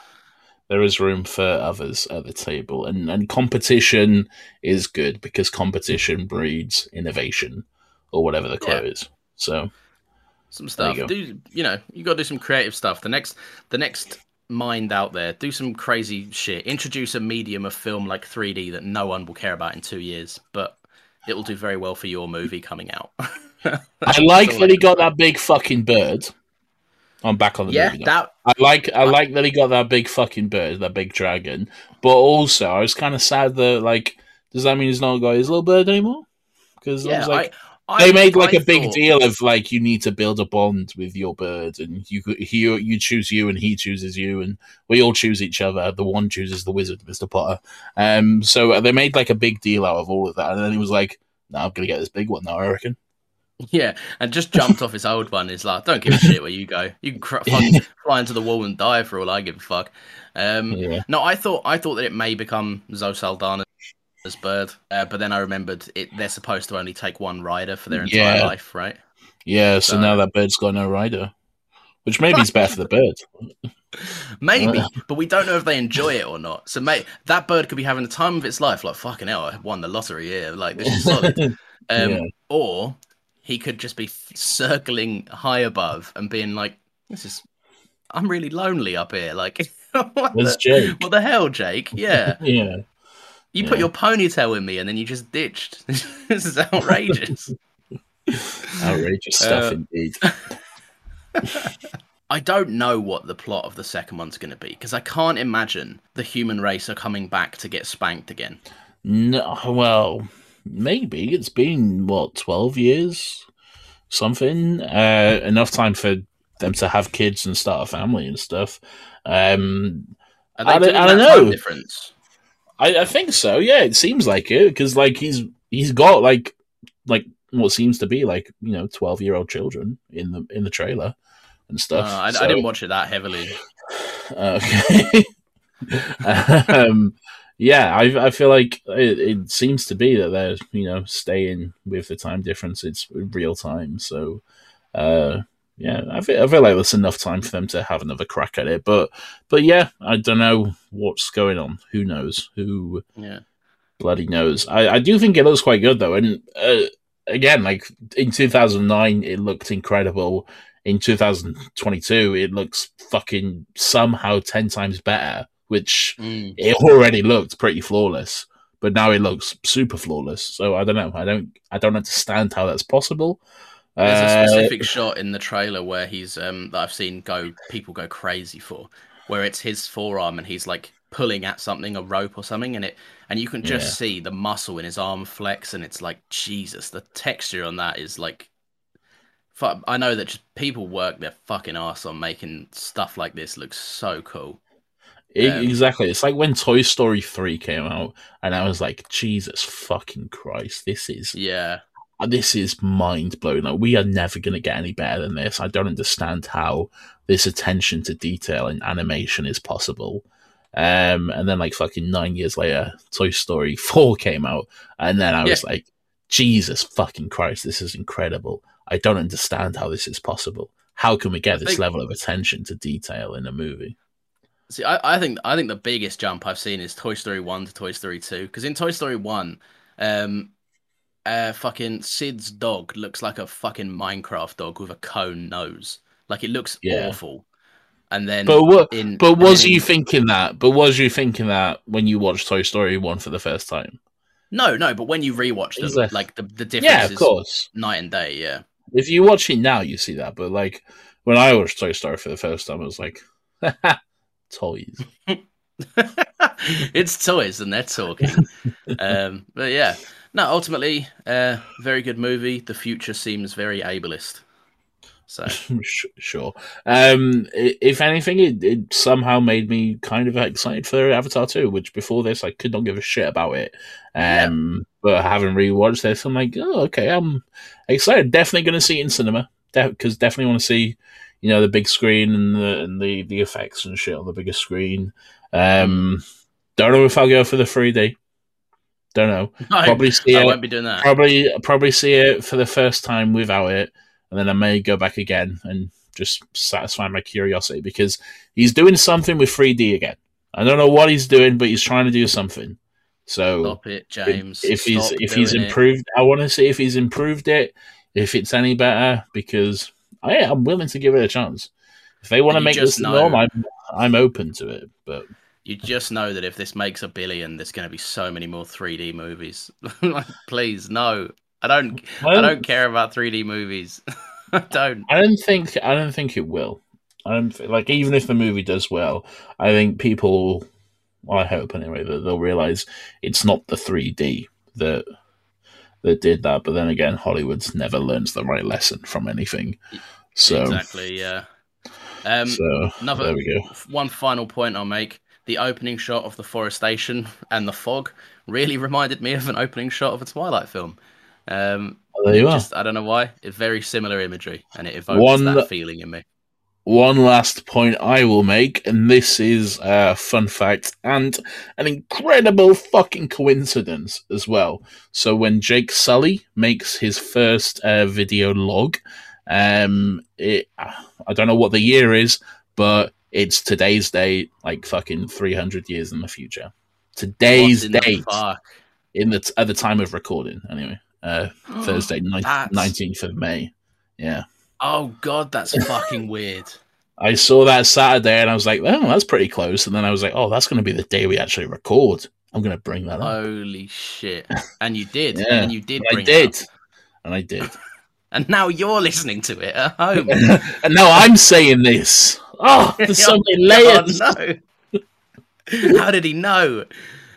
there is room for others at the table, and and competition is good because competition breeds innovation, or whatever the quote Yeah. is. So some stuff. you do you know? You got to do some creative stuff. The next, the next mind out there, do some crazy shit. Introduce a medium of film like 3D that no one will care about in two years, but it will do very well for your movie coming out. (laughs) I like that he got that big fucking bird. I'm back on the yeah, movie. now. that I like I like that he got that big fucking bird, that big dragon. But also, I was kind of sad that like, does that mean he's not got his little bird anymore? Because I yeah. was like, I, I, they made like a a big deal of like you need to build a bond with your bird, and you he you choose you, and he chooses you, and we all choose each other. The one chooses the wizard, Mister Potter. Um, so they made like a big deal out of all of that, and then he was like, "No, I'm gonna get this big one now. I reckon." Yeah, and just jumped off his old one. Is like, don't give a shit where you go. You can cr- fucking (laughs) fly into the wall and die for all I give a fuck. Um, Yeah. No, I thought I thought that it may become Zoe Saldana's bird, uh, but then I remembered it. They're supposed to only take one rider for their entire Yeah. life, right? Yeah, so So- now that bird's got no rider, which maybe is better for the bird. (laughs) Maybe, Uh. but we don't know if they enjoy it or not. So, mate, that bird could be having the time of its life. Like, fucking hell, I won the lottery here. Like, this is solid. (laughs) Um, Yeah. Or he could just be circling high above and being like, "This is, I'm really lonely up here." Like, (laughs) what, the, Jake? what the hell, Jake? Yeah, Yeah, you put your ponytail in me and then you just ditched. (laughs) this is outrageous. (laughs) Outrageous stuff Uh, indeed. (laughs) I don't know what the plot of the second one's going to be because I can't imagine the human race are coming back to get spanked again. No, well, maybe it's been what twelve years, something. Uh, enough time for them to have kids and start a family and stuff. Um, I don't- I don't know. difference? I, I think so. Yeah, it seems like it because like he's he's got like like what seems to be like you know twelve year old children in the in the trailer and Uh, stuff. I, so- I didn't watch it that heavily. Okay. (laughs) um, yeah, I I feel like it, it seems to be that they're you know staying with the time difference. It's real time, so uh, yeah, I feel I feel like there's enough time for them to have another crack at it. But but yeah, I don't know what's going on. Who knows? Who Yeah. bloody knows? I I do think it looks quite good though, and uh, again, like in 2009, it looked incredible. In 2022, it looks fucking somehow 10 times better, which Mm. it already looked pretty flawless, but now it looks super flawless. So I don't know. I don't I don't understand how that's possible. There's a Uh, specific shot in the trailer where he's um that I've seen go people go crazy for, where it's his forearm and he's like pulling at something, a rope or something, and it and you can just Yeah. see the muscle in his arm flex, and it's like Jesus, the texture on that is like. I know that just people work their fucking ass on making stuff like this look so cool. Um, exactly. It's like when Toy Story 3 came out, and I was like, Jesus fucking Christ, this is Yeah, this is mind blowing. Like, we are never going to get any better than this. I don't understand how this attention to detail in animation is possible. Um, and then, like, fucking nine years later, Toy Story 4 (laughs) came out, and then I was like, Jesus fucking Christ, this is incredible. I don't understand how this is possible. How can we get this level of attention to detail in a movie? See, I, I think I think the biggest jump I've seen is Toy Story one to Toy Story two. Because in Toy Story one, um, uh, fucking Sid's dog looks like a fucking Minecraft dog with a cone nose. Like it looks Yeah. awful. And then, But what? in, but was you in- thinking that? But was you thinking that when you watched Toy Story one for the first time? No, no. But when you rewatch them, Exactly. like the the difference Yeah, of is course. night and day. Yeah. If you watch it now, you see that. But like when I watched Toy Story for the first time, I was like, (laughs) toys. (laughs) it's toys and they're talking. (laughs) um, but yeah, no. Ultimately, uh, very good movie. The future seems very ableist. So (laughs) sure. Um, if anything, it, it somehow made me kind of excited for Avatar 2, which before this I could not give a shit about it. Um, but having rewatched this, I'm like, oh, okay, I'm excited. Definitely going to see it in cinema because definitely want to see, you know, the big screen and the and the, the effects and shit on the bigger screen. Um, don't know if I'll go for the 3D. Don't know. (laughs) I, Probably see I it. won't be doing that. Probably probably see it for the first time without it, and then I may go back again and just satisfy my curiosity because he's doing something with 3D again. I don't know what he's doing, but he's trying to do something. So Stop it, James. if he's if he's doing it. improved, I want to see if he's improved it, if it's any better, because oh I am willing to give it a chance. If they want to make this know- norm, I'm I'm open to it. But You just know that if this makes a billion, there's going to be so many more 3D movies. (laughs) like, please, no. I don't. I Well- don't care about 3D movies. (laughs) I don't. I don't think I don't think it will. I don't th- like even if the movie does well. I think people, well, I hope anyway, that they'll realize it's not the 3D that that did that. But then again, Hollywood's never learns the right lesson from anything. So, Exactly. Yeah. Um, so another there we go. one final point I'll make: the opening shot of the forestation and the fog really (laughs) reminded me of an opening shot of a Twilight film. Um, There you are. just I don't know why. It's very similar imagery, and it evokes One- that feeling in me. One last point I will make, and this is a fun fact and an incredible fucking coincidence as well. So when Jake Sully makes his first uh, video log, um, it I don't know what the year is, but it's today's date, like fucking three hundred years in the future. Today's in the date fuck? in the t- at the time of recording, anyway. Uh, (gasps) Thursday, That's- nineteenth of May. Yeah. Oh god, that's (laughs) fucking weird. I saw that Saturday and I was like, oh, that's pretty close. And then I was like, oh, that's going to be the day we actually record. I'm going to bring that up. Holy shit! (laughs) And you did, Yeah, and you did. And I did. And I did. (laughs) and now you're listening to it at home. and now I'm saying this. Oh, (laughs) there's so many layers. Oh, no. (laughs) How did he know?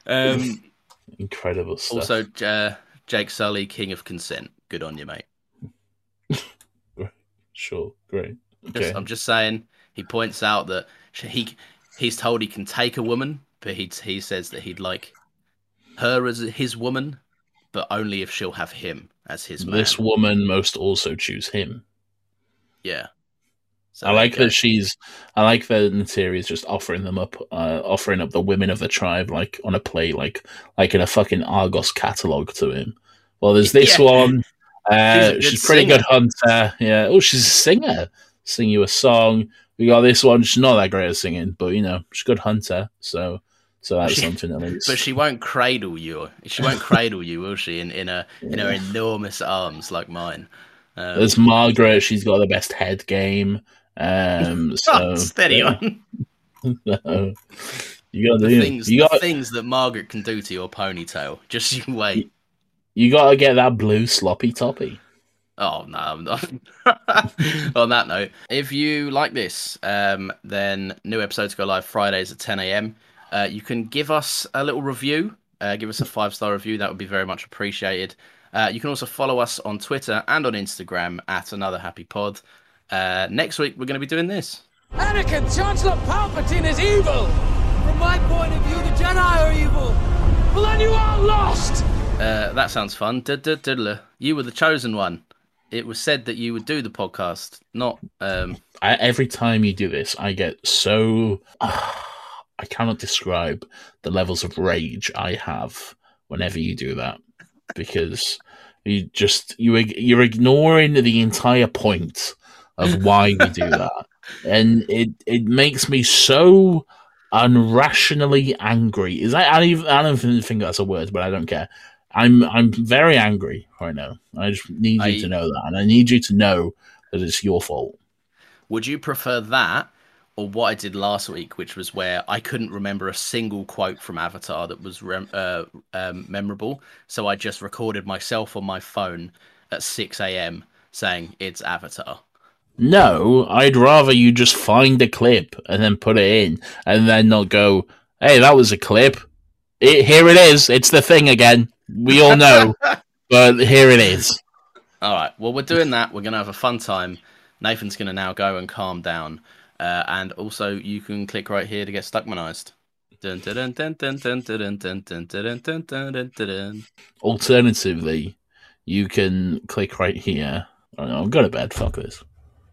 Um, (laughs) Incredible stuff. also, uh, Jake Sully, King of Consent. Good on you, mate. sure, great. Just, Okay. I'm just saying. He points out that he he's told he can take a woman, but he he says that he'd like her as his woman, but only if she'll have him as his man. This woman must also choose him. yeah. So I like that she's. I like that Neytiri is just offering them up, uh, offering up the women of the tribe like on a plate, like like in a fucking Argos catalog to him. Well, there's this Yeah. one. Uh, (laughs) She's a she's, pretty singer. good hunter. Yeah. Oh, she's a singer. Sing you a song. We got this one. She's not that great at singing, but you know she's a good hunter. So so that's She- something at least. But she won't cradle you. She won't cradle you, will she? In in a in her enormous arms like mine. Um, There's Margaret. She's got the best head game. Um, (laughs) so oh, steady on. (laughs) you got The things, you the got things that Margaret can do to your ponytail. (laughs) Just you wait. you got to get that blue sloppy toppy. Oh no! I'm not. On that note, if you like this, um, then new episodes go live Fridays at 10 a.m. Uh, you can give us a little review. Uh, give us a five star review. That would be very much appreciated. Uh, you can also follow us on Twitter and on Instagram at Another Happy Pod. Uh, next week we're going to be doing this. Anakin, Chancellor Palpatine is evil! From my point of view, the Jedi are evil! Well, then you are lost! Uh, that sounds fun. You were the chosen one. It was said that you would do the podcast, not um, I, every time you do this, I get so I cannot describe the levels of rage I have whenever you do that because you just you you're ignoring the entire point of why we do that, and it it makes me so unrationally angry. Is that I don't even, I don't even think that's a word, but I don't care. I'm I'm very angry right now. I just need you I- to know that, and I need you to know that it's your fault. Would you prefer that or what I did last week, which was where I couldn't remember a single quote from Avatar that was rem- uh, um, memorable? So I just recorded myself on my phone at 6 a.m. saying it's Avatar. No, I'd rather you just find a clip and then put it in and then not go, hey, that was a clip. It, here it is. It's the thing again. We all know, but here it is. All right. Well, we're doing that. We're going to have a fun time. Nathan's going to now go and calm down. Uh, and also, you can click right here to get Stuckmanized. Alternatively, you can click right here. I'm going to bed. Fuck this.